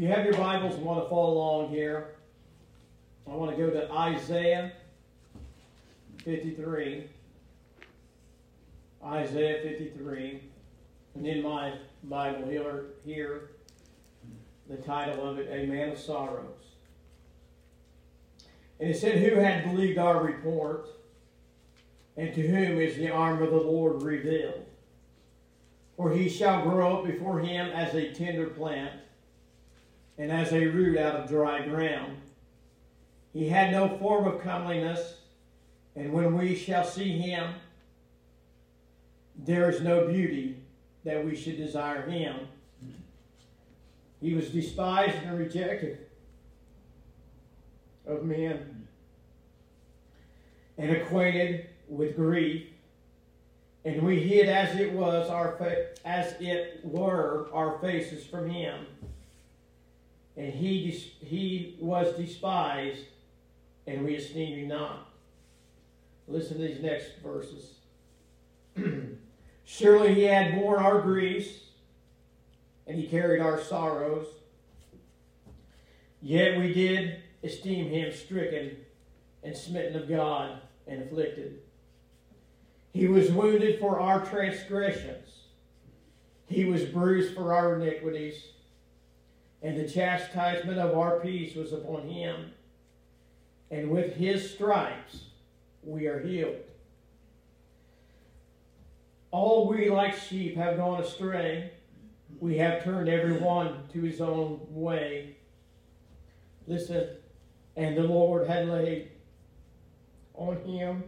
You have your Bibles and want to follow along here, I want to go to Isaiah 53. Isaiah 53. And in my Bible here, here the title of it, A Man of Sorrows. And it said, Who had believed our report, and to whom is the arm of the Lord revealed? For he shall grow up before him as a tender plant and as a root out of dry ground. He had no form of comeliness, and when we shall see him, there is no beauty that we should desire him. He was despised and rejected of men, and acquainted with grief. And we hid as it was our as it were our faces from him and he, he was despised, and we esteem him not. Listen to these next verses. Surely he had borne our griefs, and he carried our sorrows. Yet we did esteem him stricken and smitten of God and afflicted. He was wounded for our transgressions, he was bruised for our iniquities and the chastisement of our peace was upon him. And with his stripes we are healed. All we like sheep have gone astray. We have turned every one to his own way. Listen, and the Lord had laid on him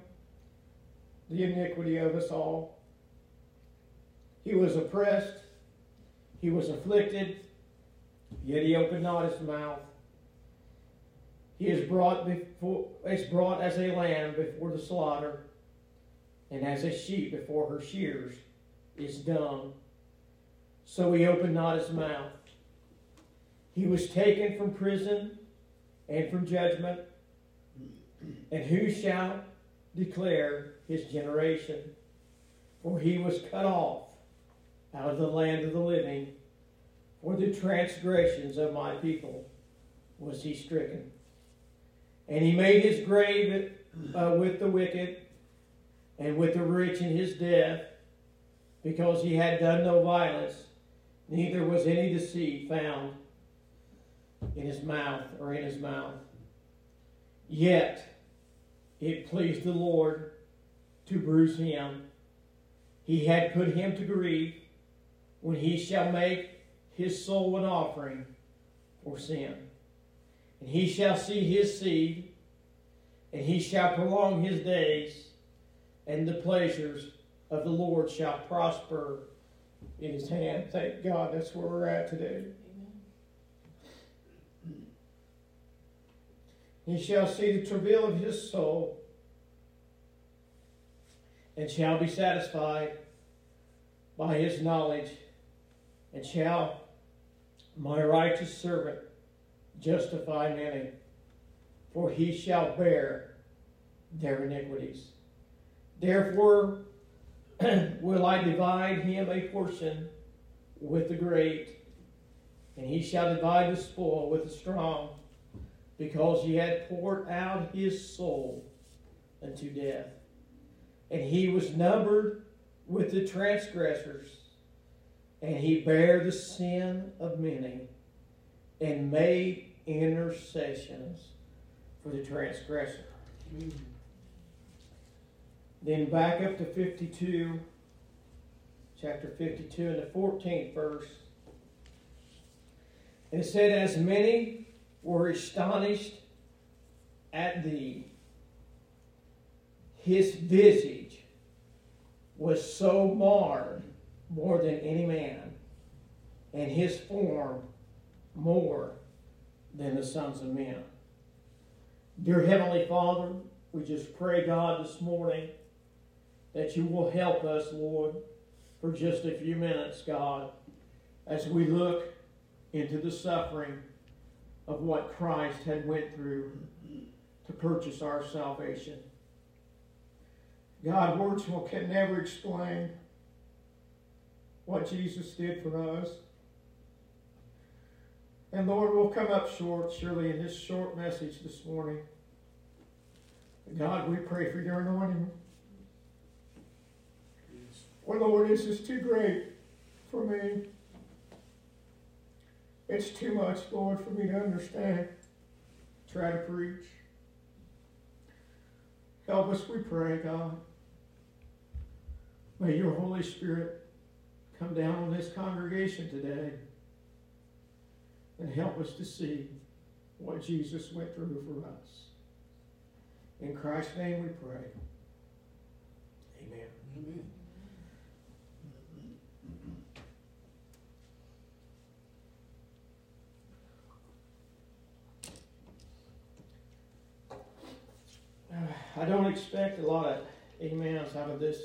the iniquity of us all. He was oppressed, he was afflicted Yet he opened not his mouth. He is brought before is brought as a lamb before the slaughter, and as a sheep before her shears is dumb. So he opened not his mouth. He was taken from prison and from judgment. And who shall declare his generation? For he was cut off out of the land of the living for the transgressions of my people was he stricken. And he made his grave uh, with the wicked and with the rich in his death, because he had done no violence, neither was any deceit found in his mouth or in his mouth. Yet it pleased the Lord to bruise him. He had put him to grief when he shall make his soul an offering for sin. And he shall see his seed, and he shall prolong his days, and the pleasures of the Lord shall prosper in his hand. Thank God that's where we're at today. He shall see the travail of his soul, and shall be satisfied by his knowledge, and shall my righteous servant justify many, for he shall bear their iniquities. Therefore will I divide him a portion with the great, and he shall divide the spoil with the strong, because he had poured out his soul unto death. And he was numbered with the transgressors and he bare the sin of many and made intercessions for the transgressor. Then back up to 52, chapter 52 and the 14th verse. And it said, As many were astonished at thee, his visage was so marred more than any man, and his form more than the sons of men. Dear Heavenly Father, we just pray, God, this morning that you will help us, Lord, for just a few minutes, God, as we look into the suffering of what Christ had went through to purchase our salvation. God, words will can never explain what Jesus did for us. And Lord, we'll come up short, surely, in this short message this morning. God, we pray for your anointing. Oh, Lord, this is too great for me. It's too much, Lord, for me to understand. Try to preach. Help us, we pray, God. May your Holy Spirit come down on this congregation today and help us to see what Jesus went through for us. In Christ's name we pray. Amen. Amen. Uh, I don't expect a lot of amens out of this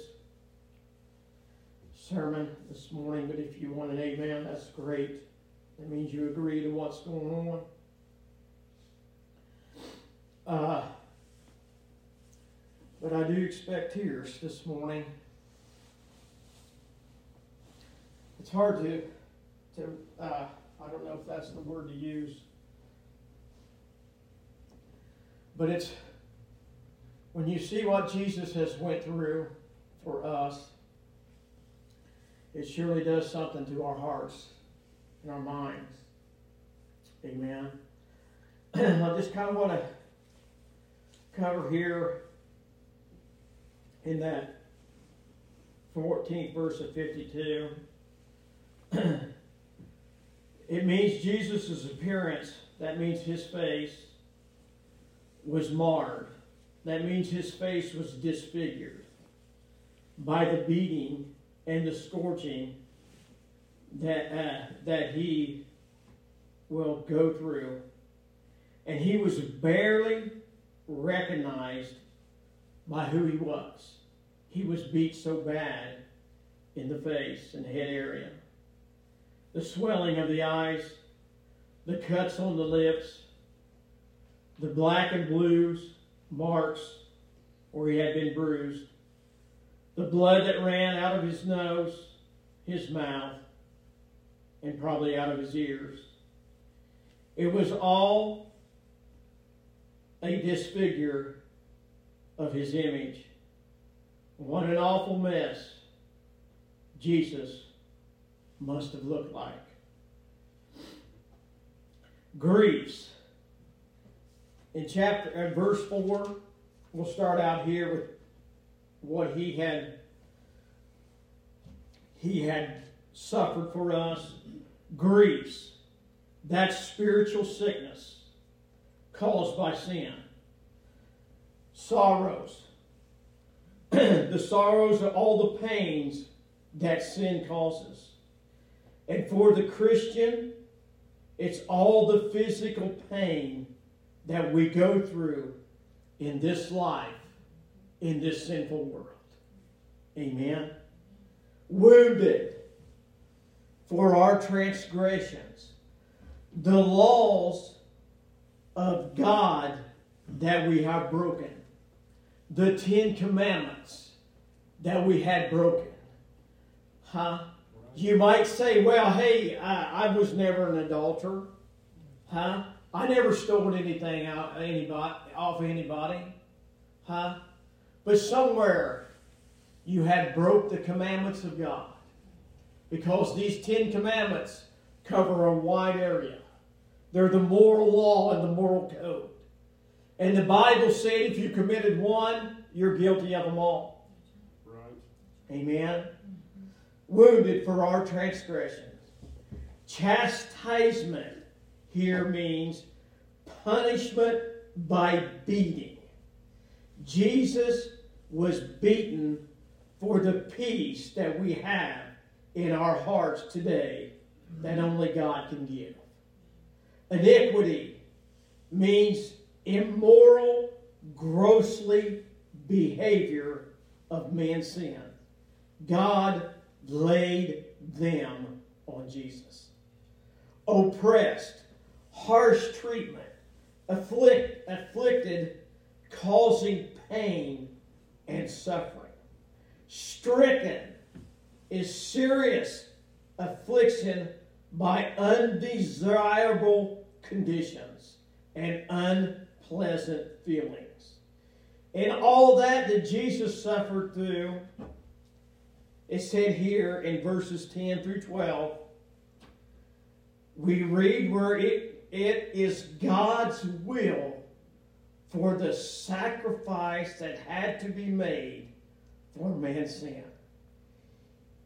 sermon this morning, but if you want an amen, that's great. That means you agree to what's going on. Uh, but I do expect tears this morning. It's hard to, to uh, I don't know if that's the word to use, but it's when you see what Jesus has went through for us, it surely does something to our hearts and our minds. Amen. I just kind of want to cover here in that 14th verse of 52. it means Jesus' appearance, that means his face, was marred that means his face was disfigured by the beating and the scorching that, uh, that he will go through. And he was barely recognized by who he was. He was beat so bad in the face and head area. The swelling of the eyes, the cuts on the lips, the black and blues, marks where he had been bruised, the blood that ran out of his nose, his mouth, and probably out of his ears. It was all a disfigure of his image. What an awful mess Jesus must have looked like. Griefs in chapter uh, verse 4 we'll start out here with what he had he had suffered for us. Griefs that spiritual sickness caused by sin. Sorrows. The sorrows are all the pains that sin causes. And for the christian it's all the physical pain that we go through in this life, in this sinful world. Amen. Wounded for our transgressions, the laws of God that we have broken, the Ten Commandments that we had broken. Huh? You might say, well, hey, I, I was never an adulterer. Huh? I never stole anything out anybody off anybody, huh? But somewhere you had broke the commandments of God, because these Ten Commandments cover a wide area. They're the moral law and the moral code. And the Bible said if you committed one, you're guilty of them all. Right. Amen. Mm-hmm. Wounded for our transgressions. Chastisement here means punishment by beating. Jesus was beaten for the peace that we have in our hearts today that mm-hmm. only God can give. iniquity means immoral, grossly behavior of man's sin. God laid them on Jesus. Oppressed, harsh treatment, afflict, afflicted, causing pain and suffering. Stricken is serious affliction by undesirable conditions and unpleasant feelings. And all that that Jesus suffered through it said here in verses 10 through 12. We read where it, it is God's will for the sacrifice that had to be made for man's sin.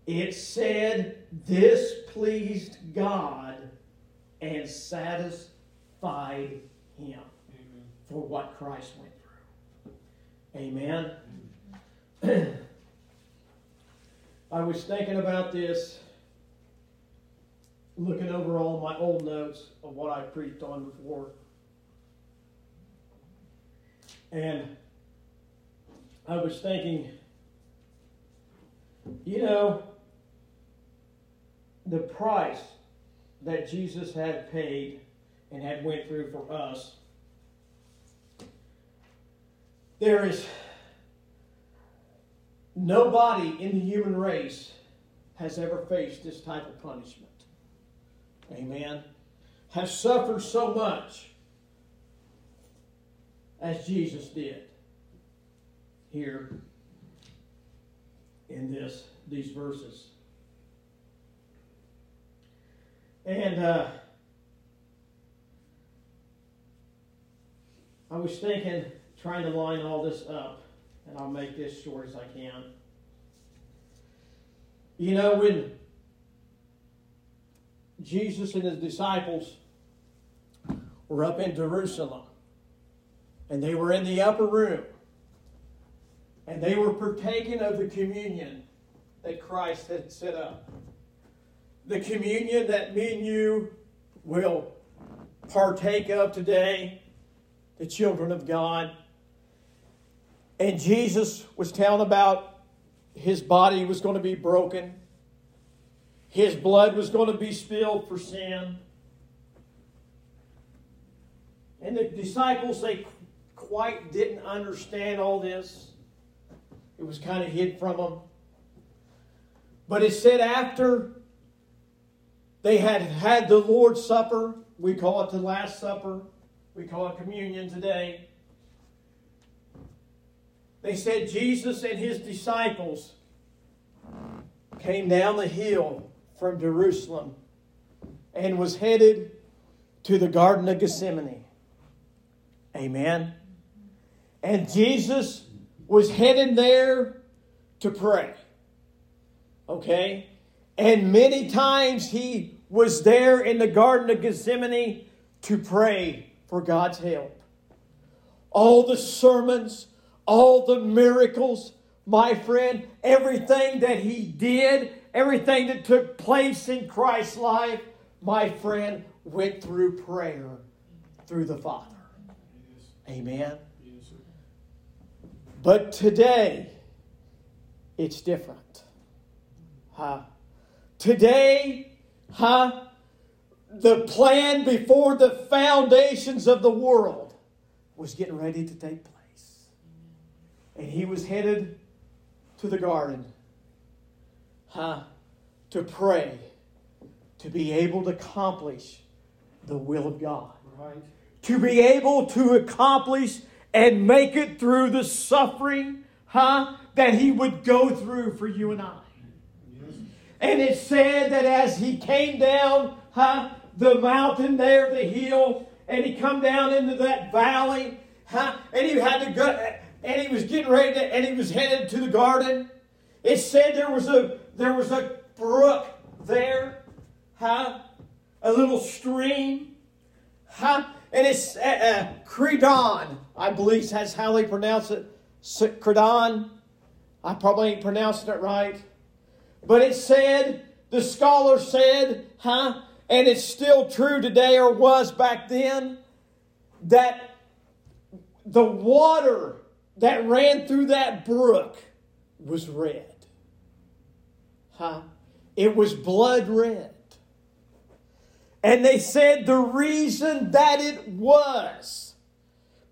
It said this pleased God and satisfied him Amen. for what Christ went through. Amen. I was thinking about this, looking over all my old notes of what I preached on before. And I was thinking, you know, the price that Jesus had paid and had went through for us. There is Nobody in the human race has ever faced this type of punishment. Amen. Has suffered so much as Jesus did here in this these verses. And uh, I was thinking, trying to line all this up and I'll make this short as I can. You know, when Jesus and his disciples were up in Jerusalem, and they were in the upper room, and they were partaking of the communion that Christ had set up. The communion that me and you will partake of today, the children of God. And Jesus was telling about his body was going to be broken, his blood was going to be spilled for sin. And the disciples, they quite didn't understand all this. It was kind of hid from them. But it said after they had had the Lord's Supper, we call it the Last Supper, we call it communion today. They said Jesus and his disciples came down the hill from Jerusalem and was headed to the Garden of Gethsemane. Amen. And Jesus was headed there to pray. Okay? And many times he was there in the Garden of Gethsemane to pray for God's help. All the sermons, all the miracles, my friend, everything that he did, everything that took place in Christ's life, my friend, went through prayer through the Father. Amen. But today, it's different. Huh? Today, huh? The plan before the foundations of the world was getting ready to take place and he was headed to the garden huh, to pray, to be able to accomplish the will of God. Right. To be able to accomplish and make it through the suffering huh, that he would go through for you and I. And it said that as he came down huh, the mountain there, the hill, and he come down into that valley, huh, and he had to go and he was getting ready to, and he was headed to the garden. It said there was a there was a brook there, huh? A little stream, huh? And it's uh, uh, Credon, I believe that's how they pronounce it. Credon. I probably ain't pronouncing it right. But it said, the scholar said, huh? and it's still true today or was back then, that the water that ran through that brook was red. Huh? It was blood red. And they said the reason that it was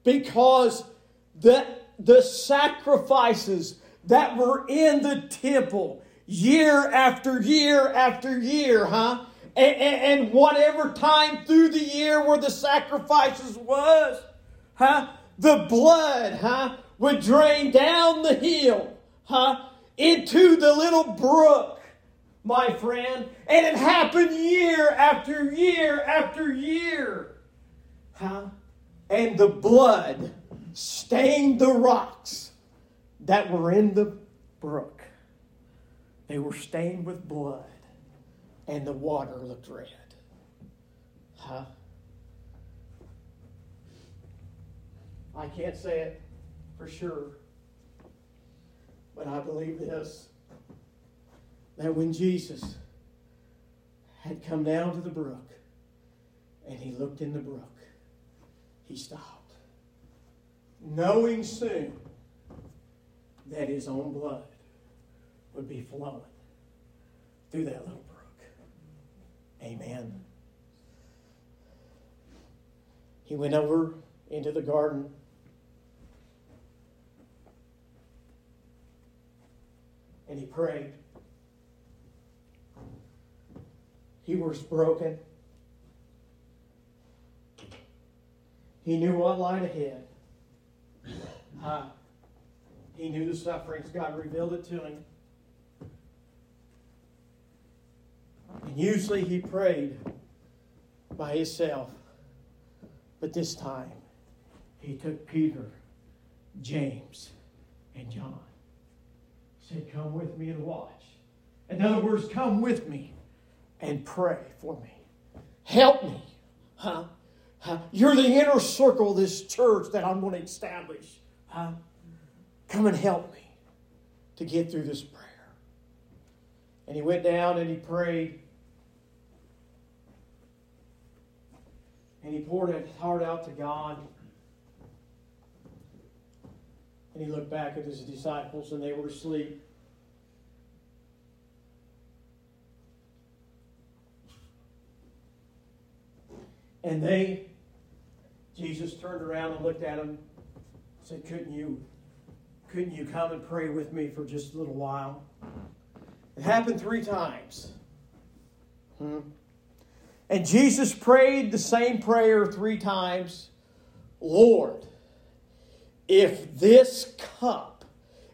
because the, the sacrifices that were in the temple year after year after year, huh? And, and, and, whatever time through the year where the sacrifices was, huh? The blood, huh? Would drain down the hill, huh? Into the little brook, my friend. And it happened year after year after year, huh? And the blood stained the rocks that were in the brook. They were stained with blood, and the water looked red. Huh? I can't say it for sure, but I believe this that when Jesus had come down to the brook and he looked in the brook, he stopped, knowing soon that his own blood would be flowing through that little brook. Amen. He went over into the garden. And he prayed. He was broken. He knew what lied ahead. Uh, he knew the sufferings. God revealed it to him. And usually he prayed by himself. But this time, he took Peter, James, and John. He said, Come with me and watch. In other words, come with me and pray for me. Help me. Huh? huh? You're the inner circle of this church that I'm going to establish. Huh? Come and help me to get through this prayer. And he went down and he prayed. And he poured his heart out to God. And he looked back at his disciples, and they were asleep. And they, Jesus turned around and looked at them, said, Couldn't you couldn't you come and pray with me for just a little while? It happened three times. Hmm. And Jesus prayed the same prayer three times Lord, if this cup,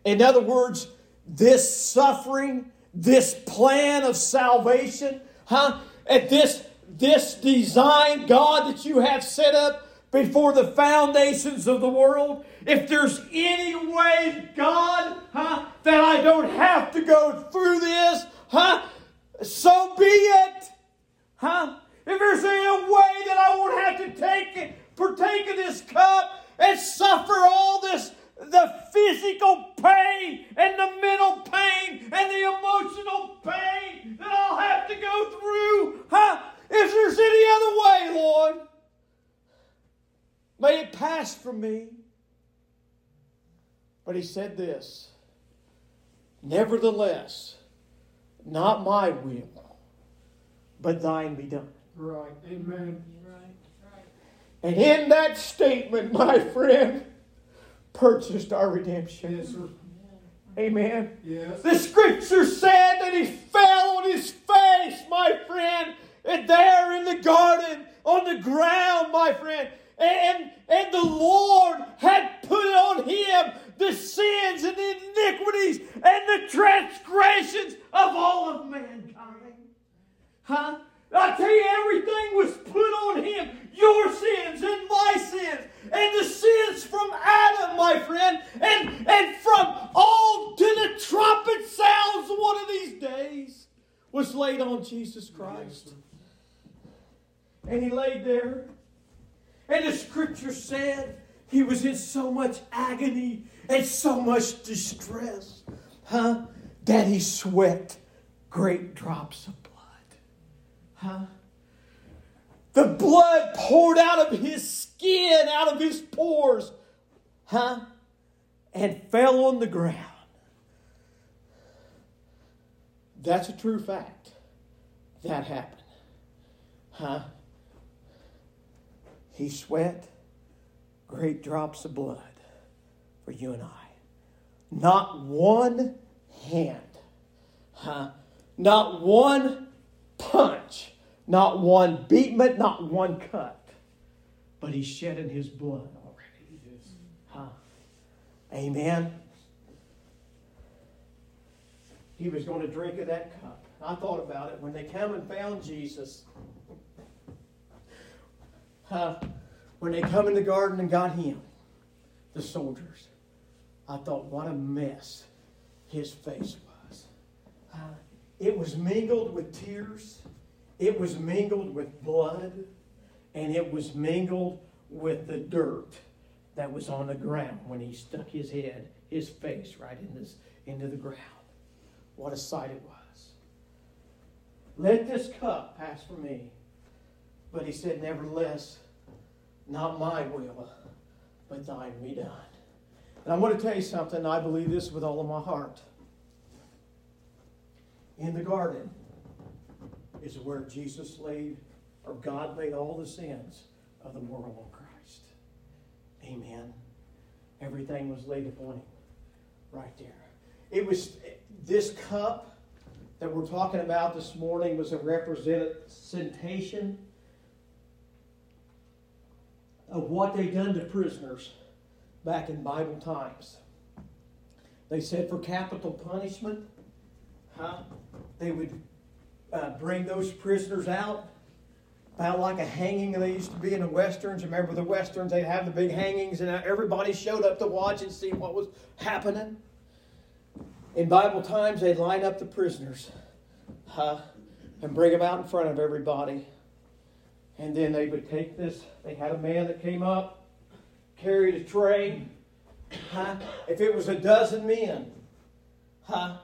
in other words, this suffering, this plan of salvation, huh? And this, this design, God, that you have set up before the foundations of the world, if there's any way, God, huh, that I don't have to go through this, huh, so be it. Huh? If there's any way that I won't have to take it, partake of this cup and suffer all this the physical pain and the mental pain and the emotional pain that I'll have to go through. Huh? If there's any other way, Lord, may it pass from me. But he said this Nevertheless, not my will, but thine be done. Right. Amen. And in that statement, my friend, purchased our redemption. Yes, sir. Amen. Yes. The scripture said that he fell on his face, my friend, and there in the garden, on the ground, my friend. And, and the Lord had put on him the sins and the iniquities and the transgressions of all of mankind. Huh? I tell you, everything was put on him. Your sins and my sins. And the sins from Adam, my friend. And, and from all to the trumpet sounds one of these days was laid on Jesus Christ. And he laid there. And the scripture said he was in so much agony and so much distress, huh, that he sweat great drops of blood. Huh? The blood poured out of his skin, out of his pores, huh? And fell on the ground. That's a true fact. That happened. Huh? He sweat great drops of blood for you and I. Not one hand, huh? Not one punch, not one beatment, not one cut. But he's shedding his blood already. Huh? Amen. He was going to drink of that cup. I thought about it when they come and found Jesus. Huh? When they come in the garden and got him, the soldiers, I thought, what a mess his face was. Uh, it was mingled with tears, it was mingled with blood, and it was mingled with the dirt that was on the ground when he stuck his head, his face, right in this, into the ground. What a sight it was. Let this cup pass from me. But he said, Nevertheless, not my will, but thine be done. And I want to tell you something. I believe this with all of my heart. In the garden is where Jesus laid, or God laid all the sins of the world on Christ. Amen. Everything was laid upon him right there. It was this cup that we're talking about this morning was a representation of what they done to prisoners back in Bible times. They said for capital punishment, huh, they would uh, bring those prisoners out about like a hanging they used to be in the westerns. Remember the westerns? They'd have the big hangings, and everybody showed up to watch and see what was happening. In Bible times, they'd line up the prisoners, huh, and bring them out in front of everybody. And then they would take this. They had a man that came up, carried a tray. Huh? If it was a dozen men, huh?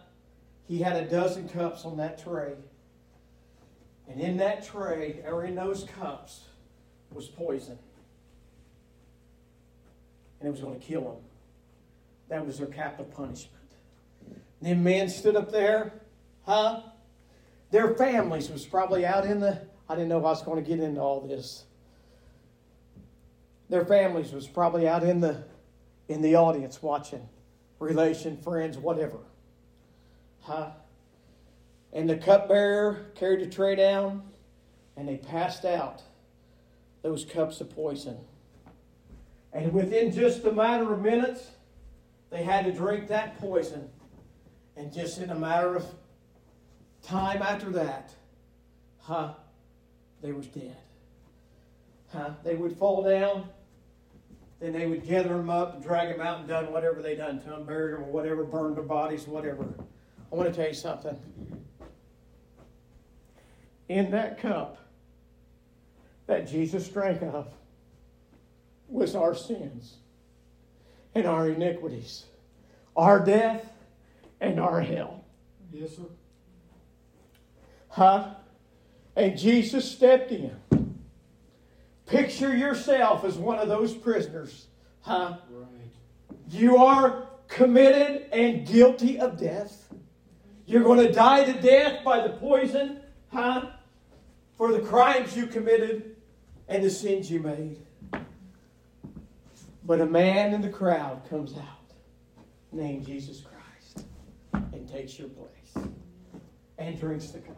He had a dozen cups on that tray. And in that tray, or in those cups, was poison. And it was going to kill them. That was their capital punishment. And then men stood up there, huh? Their families was probably out in the I didn't know I was going to get into all this. Their families was probably out in the in the audience watching, relation, friends, whatever. Huh? And the cupbearer carried the tray down, and they passed out those cups of poison. And within just a matter of minutes, they had to drink that poison. And just in a matter of time after that, huh, they was dead. Huh? They would fall down, then they would gather them up and drag them out and done whatever they done to them, buried them or whatever, burned their bodies, whatever. I want to tell you something. In that cup that Jesus drank of was our sins and our iniquities, our death and our hell. Yes, sir. Huh? And Jesus stepped in. Picture yourself as one of those prisoners. Huh? Right. You are committed and guilty of death. You're going to die to death by the poison, huh? For the crimes you committed and the sins you made. But a man in the crowd comes out named Jesus Christ and takes your place and drinks the cup.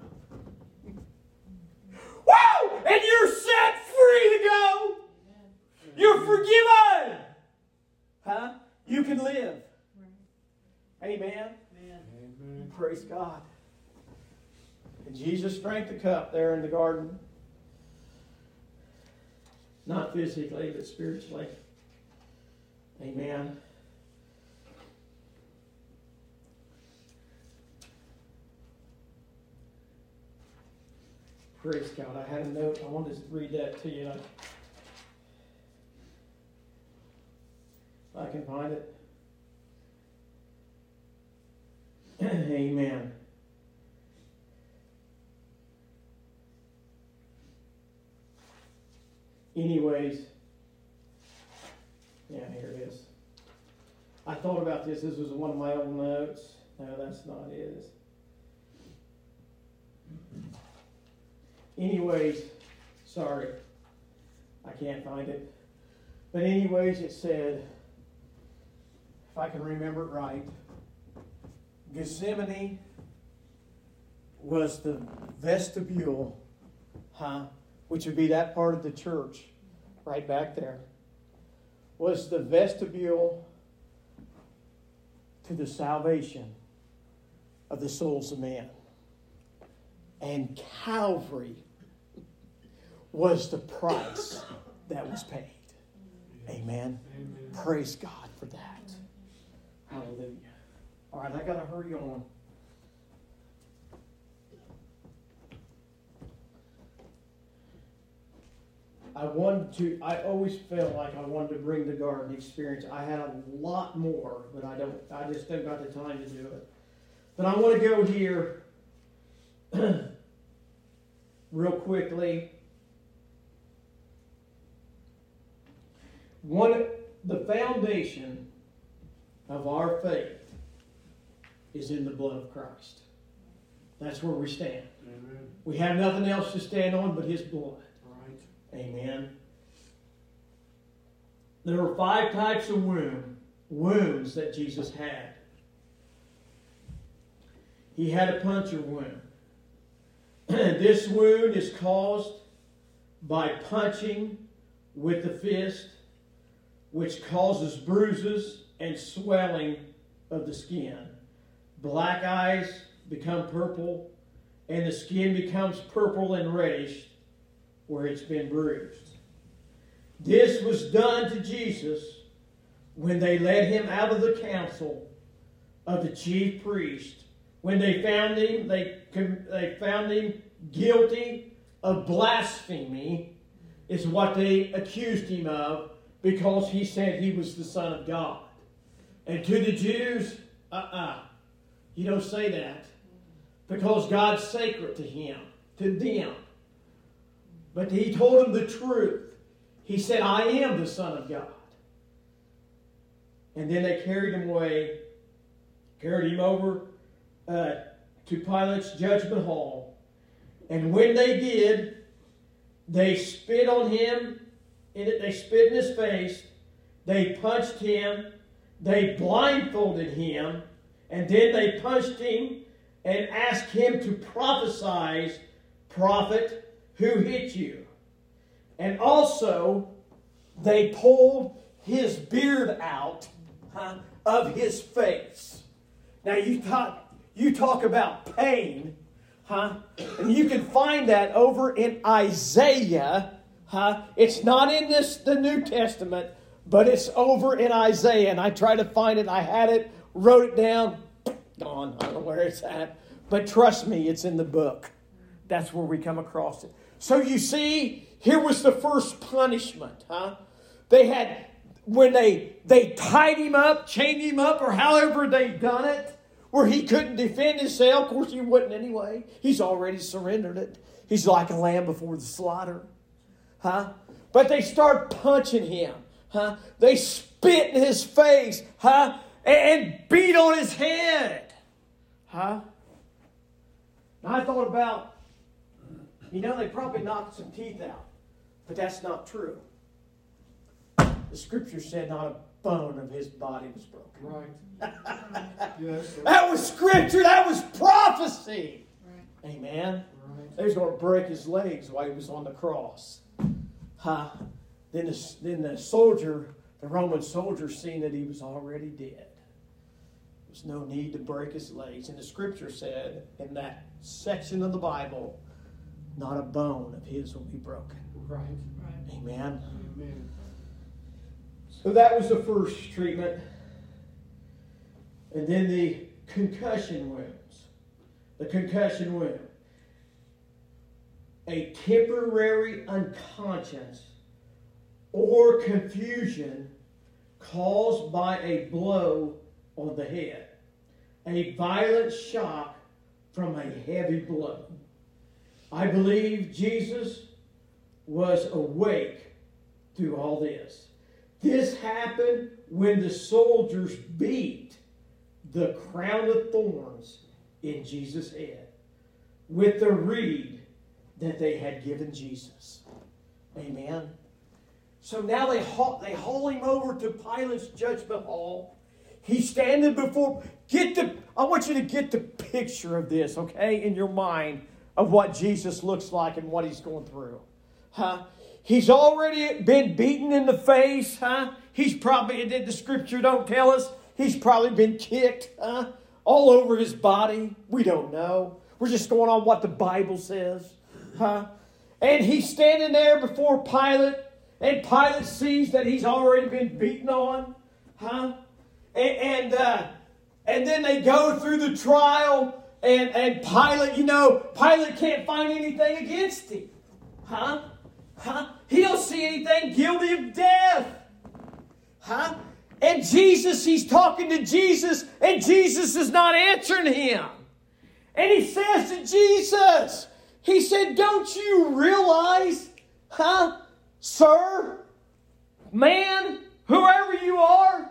Woo! And you're set free to go. You're forgiven. Huh? You can live. Amen. Amen. Praise God. And Jesus drank the cup there in the garden. Not physically, but spiritually. Amen. Praise God. I had a note. I wanted to read that to you. If I can find it. Amen. anyways, yeah, here it is. I thought about this. This was one of my old notes. No, that's not it. Anyways, sorry, I can't find it. But anyways, it said, if I can remember it right, Gethsemane was the vestibule, huh? Which would be that part of the church, right back there, was the vestibule to the salvation of the souls of man. And Calvary was the price that was paid. Amen. Amen. Praise God for that. Hallelujah. All right, I got to hurry on. I wanted to, I always felt like I wanted to bring the garden experience. I had a lot more, but I don't, I just don't got the time to do it. But I want to go here real quickly. One, the foundation of our faith is in the blood of Christ. That's where we stand. Amen. We have nothing else to stand on but His blood. Right. Amen. There were five types of wound, wounds that Jesus had. He had a puncture wound. this wound is caused by punching with the fist, which causes bruises and swelling of the skin. Black eyes become purple, and the skin becomes purple and reddish where it's been bruised. This was done to Jesus when they led him out of the council of the chief priest. When they found him, they, they found him guilty of blasphemy, is what they accused him of, because he said he was the Son of God. And to the Jews, uh uh-uh, uh, you don't say that, because God's sacred to him, to them. But he told them the truth. He said, I am the Son of God. And then they carried him away, carried him over uh, to Pilate's judgment hall. And when they did, they spit on him, they spit in his face, they punched him, they blindfolded him, and then they punched him and asked him to prophesy, prophet, who hit you. And also, they pulled his beard out huh, of his face. Now you talk, you talk about pain, huh? And you can find that over in Isaiah, huh? It's not in this the New Testament, but it's over in Isaiah. And I tried to find it. I had it, wrote it down, gone. I don't know where it's at. But trust me, it's in the book. That's where we come across it. So you see, here was the first punishment, huh? They had when they they tied him up, chained him up, or however they done it, where he couldn't defend himself. Of course, he wouldn't anyway. He's already surrendered it. He's like a lamb before the slaughter, huh? But they start punching him, huh? They spit in his face, huh? And beat on his head, huh? Now I thought about you know, they probably knocked some teeth out, but that's not true. The scripture said not a bone of his body was broken. Right. yes. That was scripture. That was prophecy. Right. Amen. Right. They was going to break his legs while he was on the cross. Huh? Then the, then the soldier, the Roman soldier, seen that he was already dead. There was no need to break his legs. And the scripture said in that section of the Bible, not a bone of his will be broken. Right. Right. Amen. Amen. So that was the first treatment. And then the concussion wounds. The concussion wound. A temporary unconscious or confusion caused by a blow on the head. A violent shock from a heavy blow. I believe Jesus was awake through all this. This happened when the soldiers beat the crown of thorns in Jesus' head with the reed that they had given Jesus. Amen. So now they haul, they haul him over to Pilate's judgment hall. He's standing before. Get the. I want you to get the picture of this, okay, in your mind of what Jesus looks like and what he's going through. Huh? He's already been beaten in the face, huh? He's probably, did the scripture don't tell us, he's probably been kicked, huh? All over his body. We don't know. We're just going on what the Bible says, huh? And he's standing there before Pilate, and Pilate sees that he's already been beaten on, huh? And, and, uh, and then they go through the trial, and, and Pilate, you know, Pilate can't find anything against him, huh? Huh? He don't see anything guilty of death. Huh? And Jesus, he's talking to Jesus, and Jesus is not answering him. And he says to Jesus, he said, Don't you realize, huh, sir, man, whoever you are,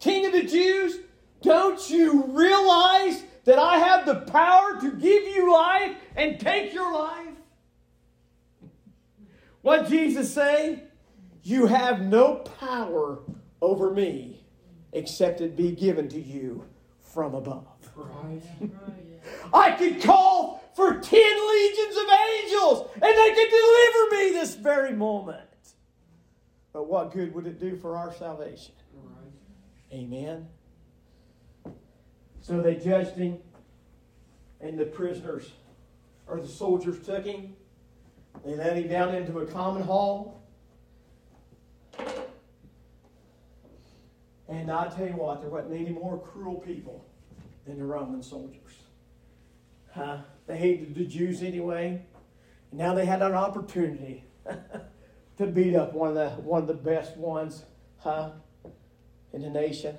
king of the Jews, don't you realize that I have the power to give you life and take your life? What Jesus say? You have no power over me except it be given to you from above. Right. I could call for ten legions of angels and they could deliver me this very moment. But what good would it do for our salvation? Amen. So they judged him, and the prisoners or the soldiers took him they led him down into a common hall. And I tell you what, there wasn't any more cruel people than the Roman soldiers. Huh? They hated the Jews anyway. And now they had an opportunity to beat up one of the one of the best ones, huh, in the nation.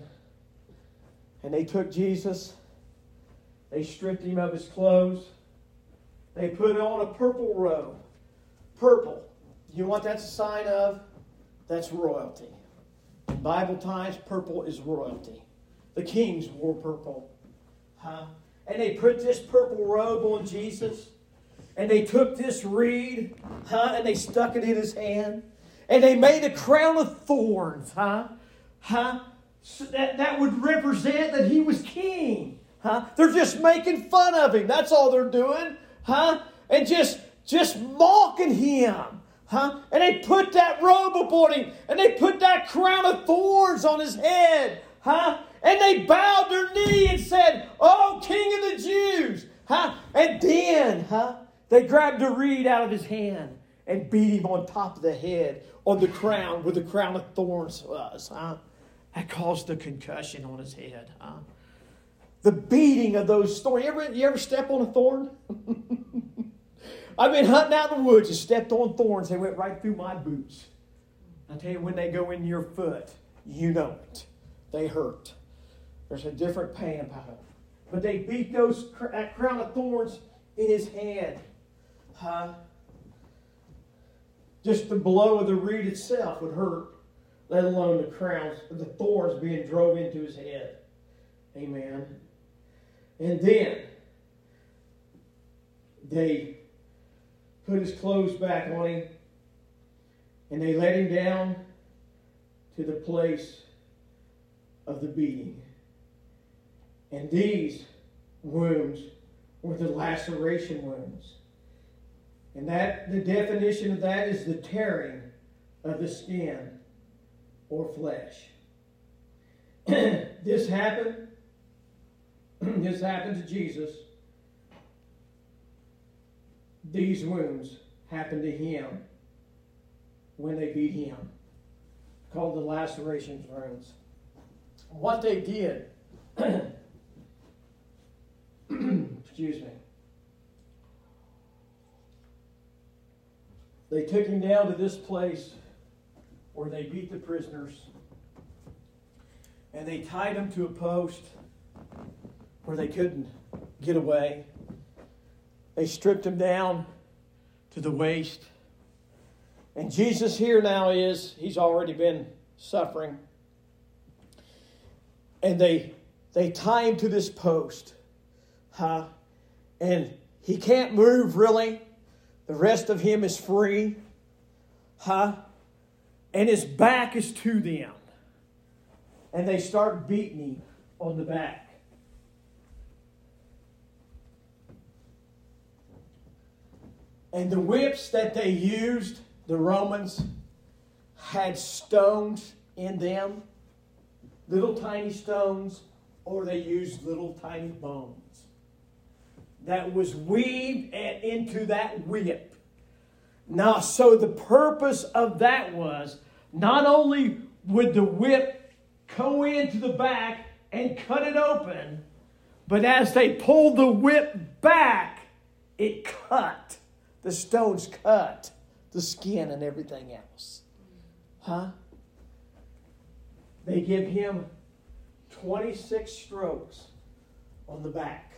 And they took Jesus, they stripped him of his clothes, they put on a purple robe Purple. You what that's a sign of? That's royalty. In Bible times, purple is royalty. The kings wore purple. Huh? And they put this purple robe on Jesus. And they took this reed, huh? And they stuck it in his hand. And they made a crown of thorns, huh? Huh? So that, that would represent that he was king. Huh? They're just making fun of him. That's all they're doing. Huh? And just just mocking him. Huh? And they put that robe upon him, and they put that crown of thorns on his head. Huh? And they bowed their knee and said, Oh, King of the Jews. Huh? And huh? They grabbed a reed out of his hand and beat him on top of the head on the crown where the crown of thorns was. Huh? That caused a concussion on his head. Huh? The beating of those thorns. You ever, you ever step on a thorn? I've been hunting out in the woods and stepped on thorns. They went right through my boots. I tell you, when they go in your foot, you know it. They hurt. There's a different pain about it. But they beat those that crown of thorns in his hand. Huh? Just the blow of the reed itself would hurt, let alone the crowns, the thorns being drove into his head. Amen. And then they put his clothes back on him, and they let him down to the place of the beating. And these wounds were the laceration wounds. And that the definition of that is the tearing of the skin or flesh. this happened. this happened to Jesus these wounds happened to him when they beat him, called the laceration wounds. What they did, excuse me, they took him down to this place where they beat the prisoners and they tied him to a post where they couldn't get away. They stripped him down to the waist. And Jesus here now is, he's already been suffering. And they they tie him to this post. Huh? And he can't move really. The rest of him is free. Huh? And his back is to them. And they start beating him on the back. And the whips that they used, the Romans, had stones in them, little tiny stones, or they used little tiny bones that was weaved into that whip. Now, so the purpose of that was not only would the whip go into the back and cut it open, but as they pulled the whip back, it cut. The stones cut the skin and everything else. Huh? They give him 26 strokes on the back.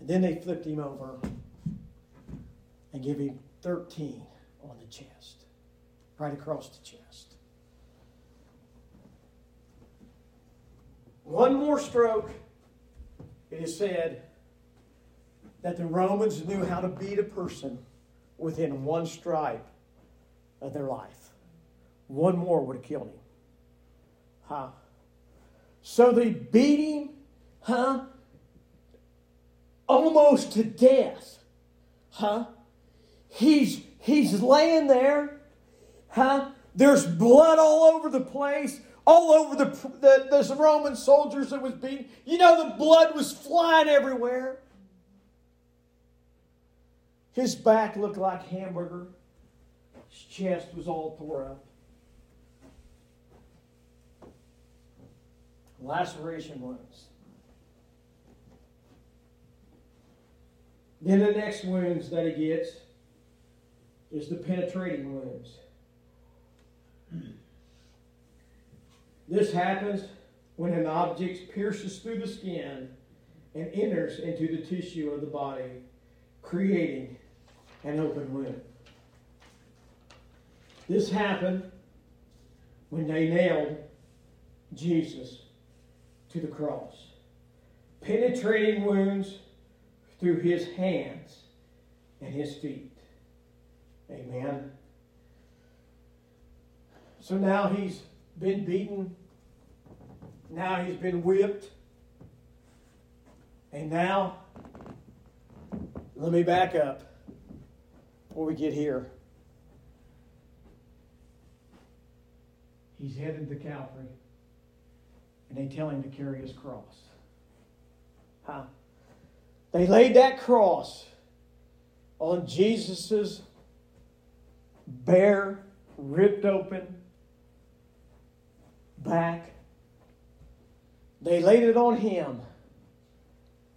And then they flipped him over and gave him 13 on the chest, right across the chest. One more stroke, it is said that the Romans knew how to beat a person within one stripe of their life. One more would have killed him. Huh? So they beat him, huh? Almost to death. Huh? He's he's laying there, huh? There's blood all over the place, all over the, the, the Roman soldiers that was beaten. You know, the blood was flying everywhere. His back looked like hamburger. His chest was all tore up. laceration wounds. Then the next wounds that he gets is the penetrating wounds. This happens when an object pierces through the skin and enters into the tissue of the body, creating an open wound. This happened when they nailed Jesus to the cross, penetrating wounds through his hands and his feet. Amen. So now he's been beaten. Now he's been whipped. And now, let me back up before we get here. He's headed to Calvary and they tell him to carry his cross. Huh? They laid that cross on Jesus's bare, ripped open back. They laid it on him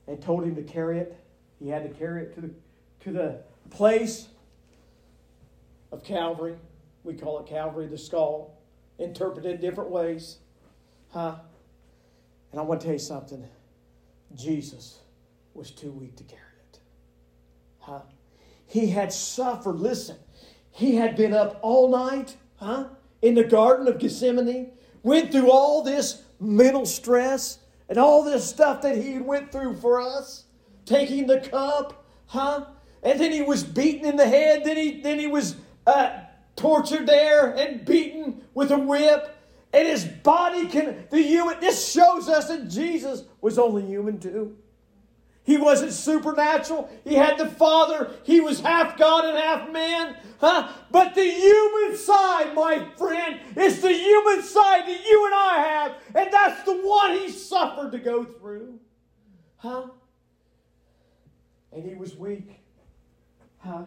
and told him to carry it. He had to carry it to the, to the place of Calvary. We call it Calvary, the skull, interpreted different ways. Huh? And I want to tell you something Jesus was too weak to carry it. Huh? He had suffered, listen, he had been up all night, huh? In the Garden of Gethsemane, went through all this mental stress and all this stuff that he went through for us, taking the cup, huh? And then he was beaten in the head, then he, then he was uh, tortured there and beaten with a whip and his body can, the human, this shows us that Jesus was only human too. He wasn't supernatural. He had the Father. He was half God and half man. Huh? But the human side, my friend, is the human side that you and I have. And that's the one he suffered to go through. Huh? And he was weak. Huh?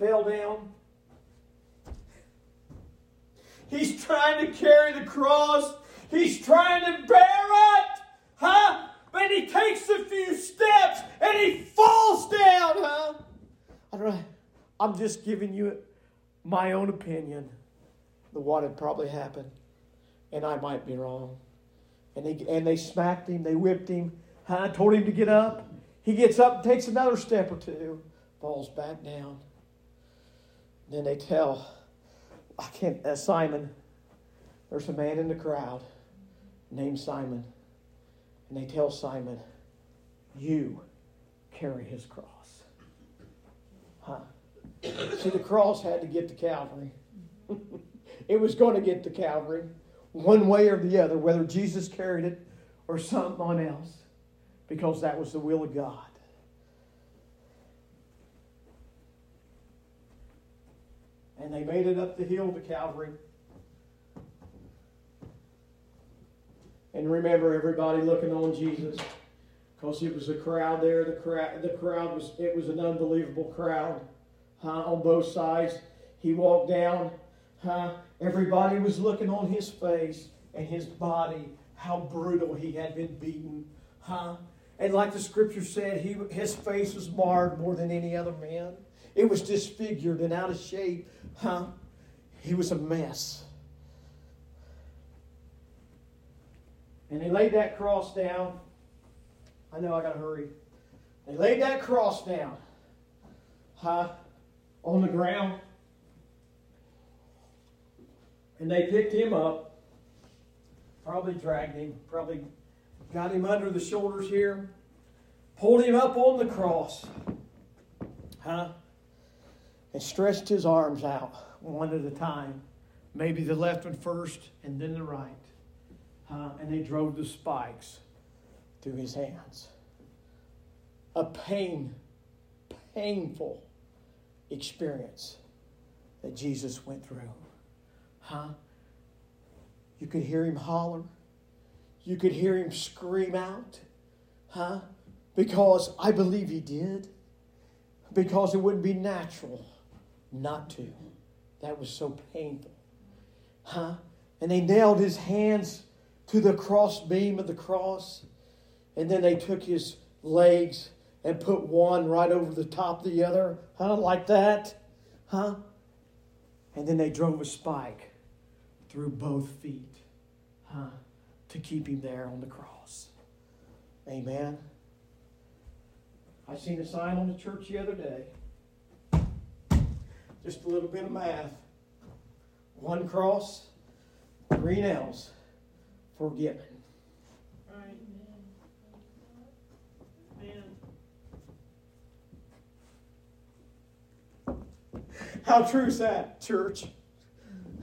Fell down. He's trying to carry the cross. He's trying to bear it. Huh? But he takes a few steps and he falls down, huh? I don't. I'm just giving you my own opinion of what had probably happened. And I might be wrong. And they, and they smacked him, they whipped him, huh? told him to get up. He gets up, takes another step or two, falls back down. Then they tell, I can't, uh, Simon, there's a man in the crowd named Simon. And they tell Simon, You carry his cross. Huh? See, the cross had to get to Calvary. it was going to get to Calvary one way or the other, whether Jesus carried it or someone else, because that was the will of God. And they made it up the hill to Calvary. And remember, everybody looking on Jesus, because it was a crowd there. The crowd, the crowd was it was an unbelievable crowd, huh? On both sides, he walked down, huh? Everybody was looking on his face and his body, how brutal he had been beaten, huh? And like the scripture said, he his face was marred more than any other man. It was disfigured and out of shape, huh? He was a mess. And they laid that cross down. I know I got to hurry. They laid that cross down huh, on the ground. And they picked him up, probably dragged him, probably got him under the shoulders here, pulled him up on the cross, huh, and stretched his arms out one at a time. Maybe the left one first and then the right uh, and they drove the spikes through his hands. A pain, painful experience that Jesus went through. Huh? You could hear him holler. You could hear him scream out. Huh? Because I believe he did. Because it wouldn't be natural not to. That was so painful. Huh? And they nailed his hands to the cross beam of the cross. And then they took his legs and put one right over the top of the other, huh? Like that, huh? And then they drove a spike through both feet, huh? To keep him there on the cross. Amen. I seen a sign on the church the other day. Just a little bit of math. One cross, three nails forgiven. Right. How true is that, church?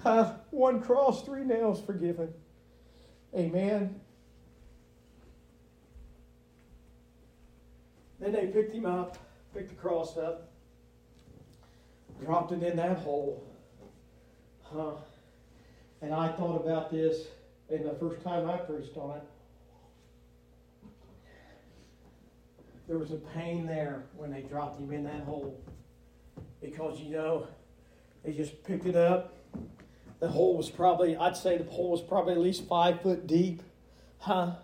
Uh, one cross, three nails forgiven. Amen. Then they picked him up, picked the cross up, dropped it in that hole. Huh. And I thought about this and the first time I preached on it, there was a pain there when they dropped him in that hole. Because, you know, they just picked it up. The hole was probably, I'd say the hole was probably at least five foot deep. Huh?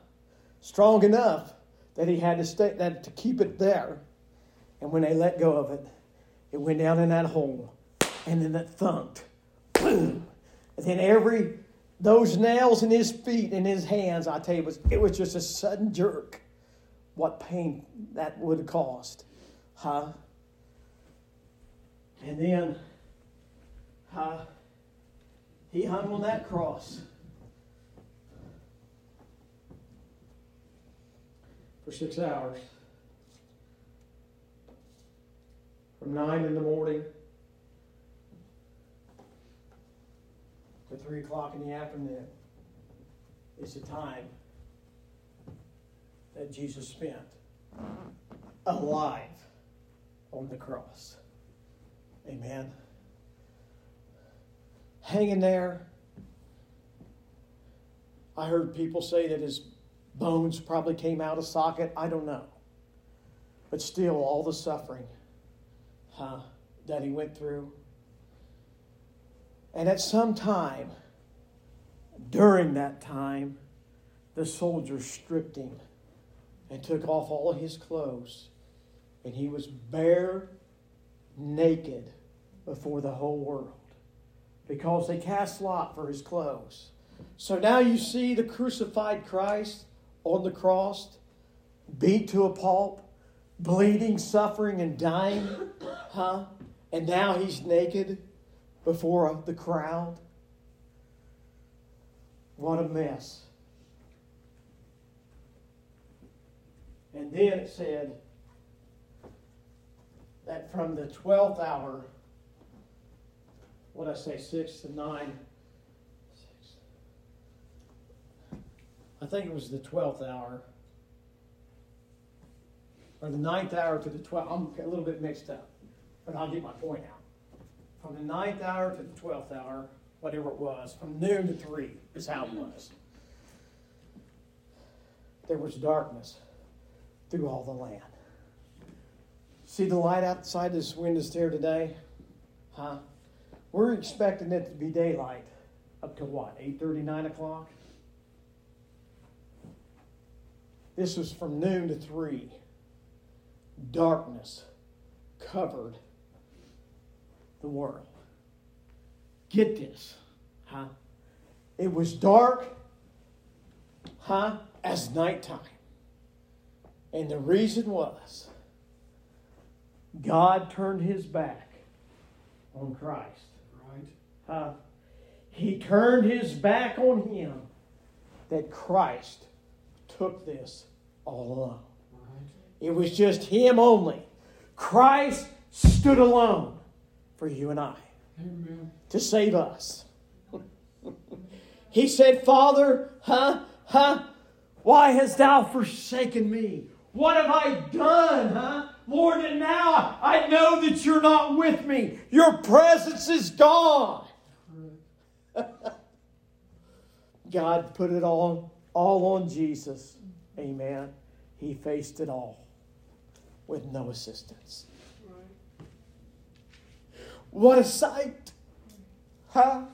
Strong enough that he had to stay that to keep it there. And when they let go of it, it went down in that hole. And then it thunked. Boom. And then every those nails in his feet and his hands, I tell you, it was, it was just a sudden jerk. What pain that would have caused. Huh? And then, huh? He hung on that cross. For six hours. From nine in the morning to 3 o'clock in the afternoon is the time that Jesus spent alive on the cross. Amen. Hanging there. I heard people say that his bones probably came out of socket. I don't know. But still, all the suffering huh, that he went through and at some time, during that time, the soldiers stripped him and took off all of his clothes. And he was bare, naked before the whole world because they cast lot for his clothes. So now you see the crucified Christ on the cross, beat to a pulp, bleeding, suffering, and dying, huh? And now he's naked before the crowd. What a mess. And then it said that from the 12th hour, what I say, 6 to 9, six, I think it was the 12th hour, or the 9th hour to the 12th. I'm a little bit mixed up, but I'll get my point out. From the ninth hour to the 12th hour, whatever it was, from noon to 3 is how it was. There was darkness through all the land. See the light outside this window there today? Huh? We're expecting it to be daylight up to what, 8.30, 9 o'clock? This was from noon to 3. Darkness covered the world. Get this, huh? It was dark, huh, as nighttime. And the reason was God turned his back on Christ. Right. Huh? He turned his back on him that Christ took this all alone. Right. It was just him only. Christ stood alone for you and I Amen. to save us. he said, Father, huh, huh, why hast thou forsaken me? What have I done, huh? Lord, and now I know that you're not with me. Your presence is gone. God put it all, all on Jesus. Amen. He faced it all with no assistance. What a sight. Huh?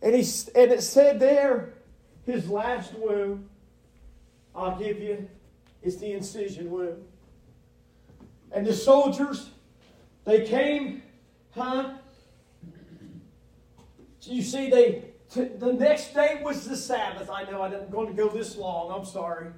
And, he, and it said there, his last wound, I'll give you, is the incision wound. And the soldiers, they came, huh? You see, they t- the next day was the Sabbath. I know I'm going to go this long. I'm sorry.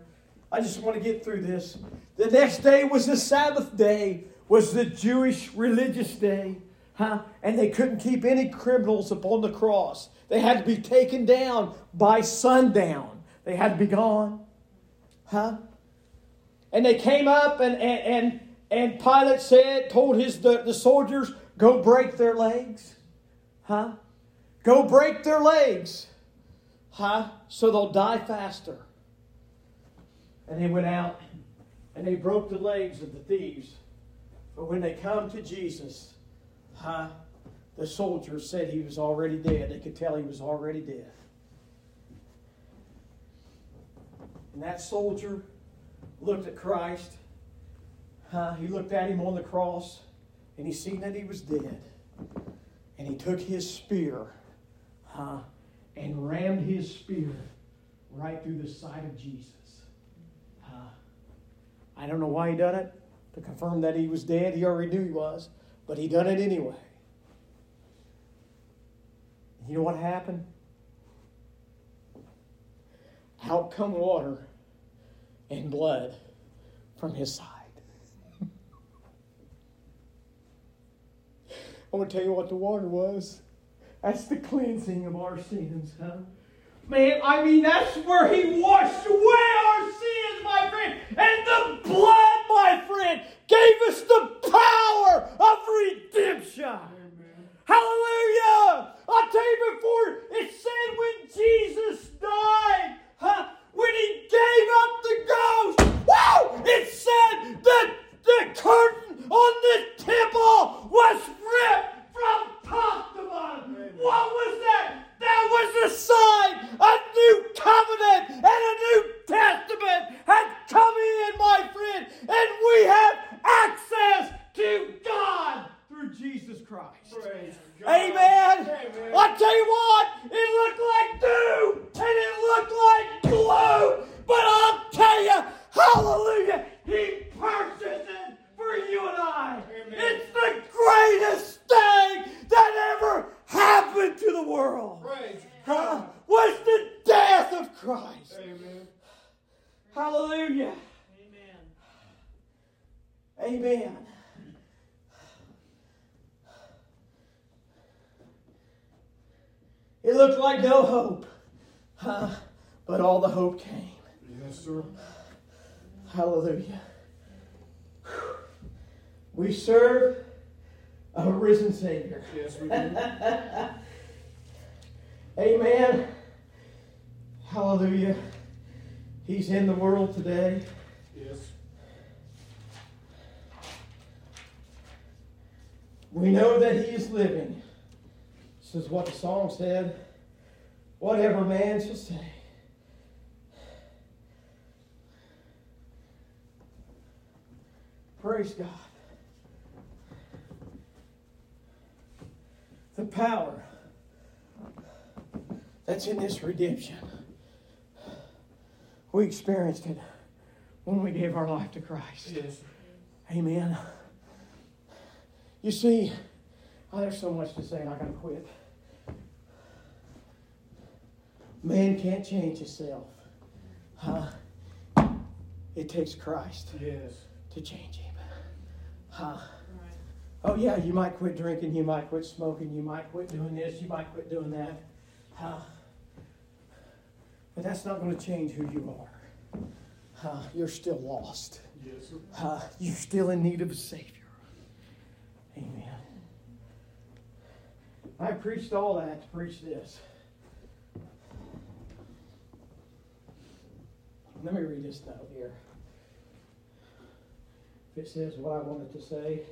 I just want to get through this. The next day was the Sabbath day, was the Jewish religious day. Huh? And they couldn't keep any criminals upon the cross. They had to be taken down by sundown. They had to be gone. Huh? And they came up and and and, and Pilate said, told his the, the soldiers, go break their legs. Huh? Go break their legs. Huh? So they'll die faster. And they went out and they broke the legs of the thieves. But when they come to Jesus, huh, the soldiers said he was already dead. They could tell he was already dead. And that soldier looked at Christ. Huh? He looked at him on the cross and he seen that he was dead. And he took his spear huh, and rammed his spear right through the side of Jesus. Huh? I don't know why he done it to confirm that he was dead. He already knew he was, but he done it anyway. You know what happened? Out come water and blood from his side. I want to tell you what the water was. That's the cleansing of our sins, huh? Man, I mean, that's where he washed away our sins, my friend. And the blood, my friend, gave us the of redemption. Hallelujah! I'll tell you before, it said when Jesus died, huh, when he gave up the ghost! It said that the curtain on the temple was ripped from top to bottom. What was that? That was a sign a new covenant and a new testament had come in, my friend, and we have access to God through Jesus Christ. Praise Amen. Amen. I tell you what, it looked like doom and it looked like gloom, but I'll tell you, hallelujah, He purchased it for you and I. Amen. It's the greatest thing that ever happened to the world. Praise Huh? God. Was the death of Christ. Amen. Hallelujah. Amen. Amen. It looked like no hope, huh? but all the hope came. Yes, sir. Hallelujah. We serve a risen Savior. Yes, we do. Amen. Hallelujah. He's in the world today. Yes. We know that He is living. This is what the song said. Whatever man shall say. Praise God. The power that's in this redemption. We experienced it when we gave our life to Christ. Yes. Amen. You see, oh, there's so much to say, and I gotta quit. Man can't change himself. Huh? It takes Christ Yes. to change him. Huh? Oh yeah, you might quit drinking, you might quit smoking, you might quit doing this, you might quit doing that. Huh? But that's not going to change who you are. Huh? You're still lost. Yes. Uh, you're still in need of a Savior. Amen. I preached all that to preach this. Let me read this note here. If it says what I wanted to say.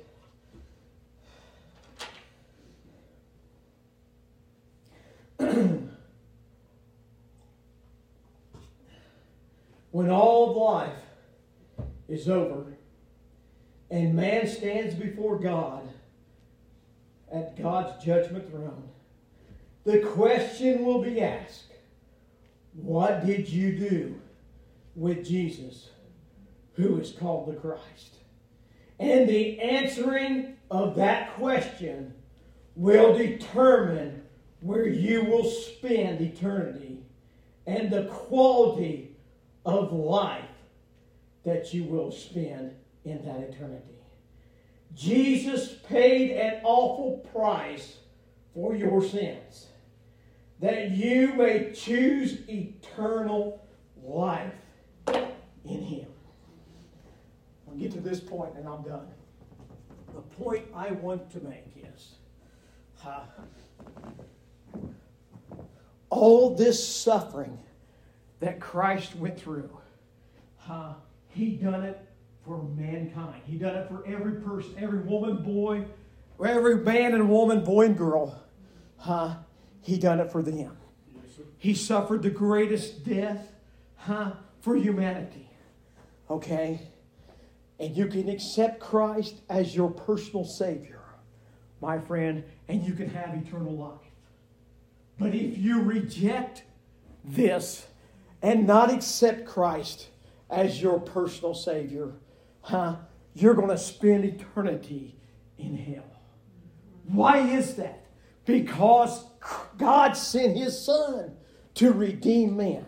when all of life is over and man stands before God at God's judgment throne, the question will be asked What did you do with Jesus, who is called the Christ? And the answering of that question will determine where you will spend eternity and the quality of life that you will spend in that eternity. Jesus paid an awful price for your sins that you may choose eternal life in Him. I'll get to this point and I'm done. The point I want to make is uh, all this suffering that Christ went through, uh, He done it for mankind. He done it for every person, every woman, boy, every man and woman, boy and girl. Uh, he done it for them. Yes. He suffered the greatest death huh, for humanity. Okay? And you can accept Christ as your personal Savior, my friend, and you can have eternal life. But if you reject this and not accept Christ as your personal Savior, huh, you're going to spend eternity in hell. Why is that? Because God sent His Son to redeem man.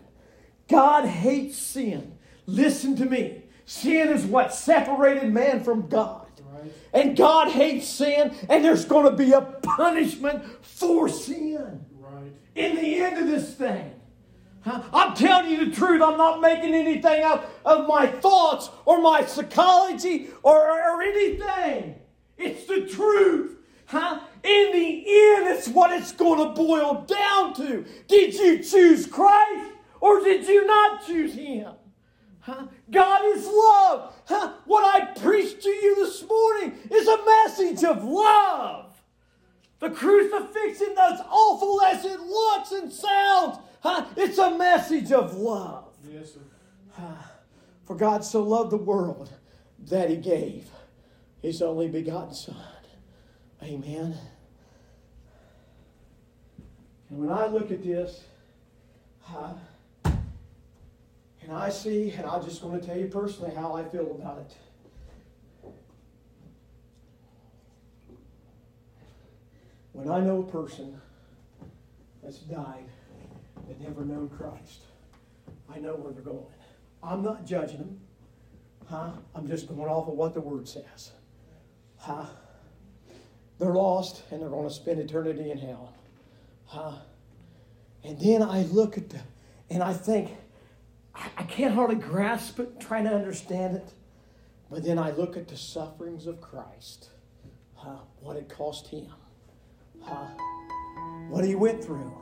God hates sin. Listen to me. Sin is what separated man from God. Right. And God hates sin, and there's going to be a punishment for sin Right. in the end of this thing. Huh? I'm telling you the truth. I'm not making anything up of my thoughts or my psychology or, or anything. It's the truth. Huh? In the end, it's what it's going to boil down to. Did you choose Christ or did you not choose Him? Huh? God is love. Huh? What I preached to you this morning is a message of love. The crucifixion, as awful as it looks and sounds, huh, it's a message of love. Yes, sir. For God so loved the world that he gave his only begotten Son. Amen. And when I look at this, uh, and I see, and I'm just going to tell you personally how I feel about it. When I know a person that's died that never known Christ, I know where they're going. I'm not judging them. Huh? I'm just going off of what the word says. Huh? They're lost and they're going to spend eternity in hell. Huh? And then I look at the, and I think, I, can't hardly grasp it, trying to understand it. But then I look at the sufferings of Christ, huh? what it cost him, huh? what he went through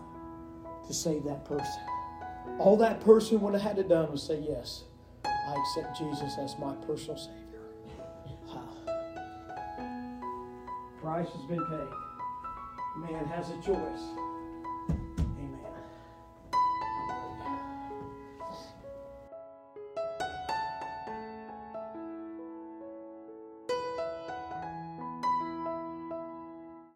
to save that person. All that person would have had to done was say, Yes, I accept Jesus as my personal Savior. Price has been paid. Man has a choice.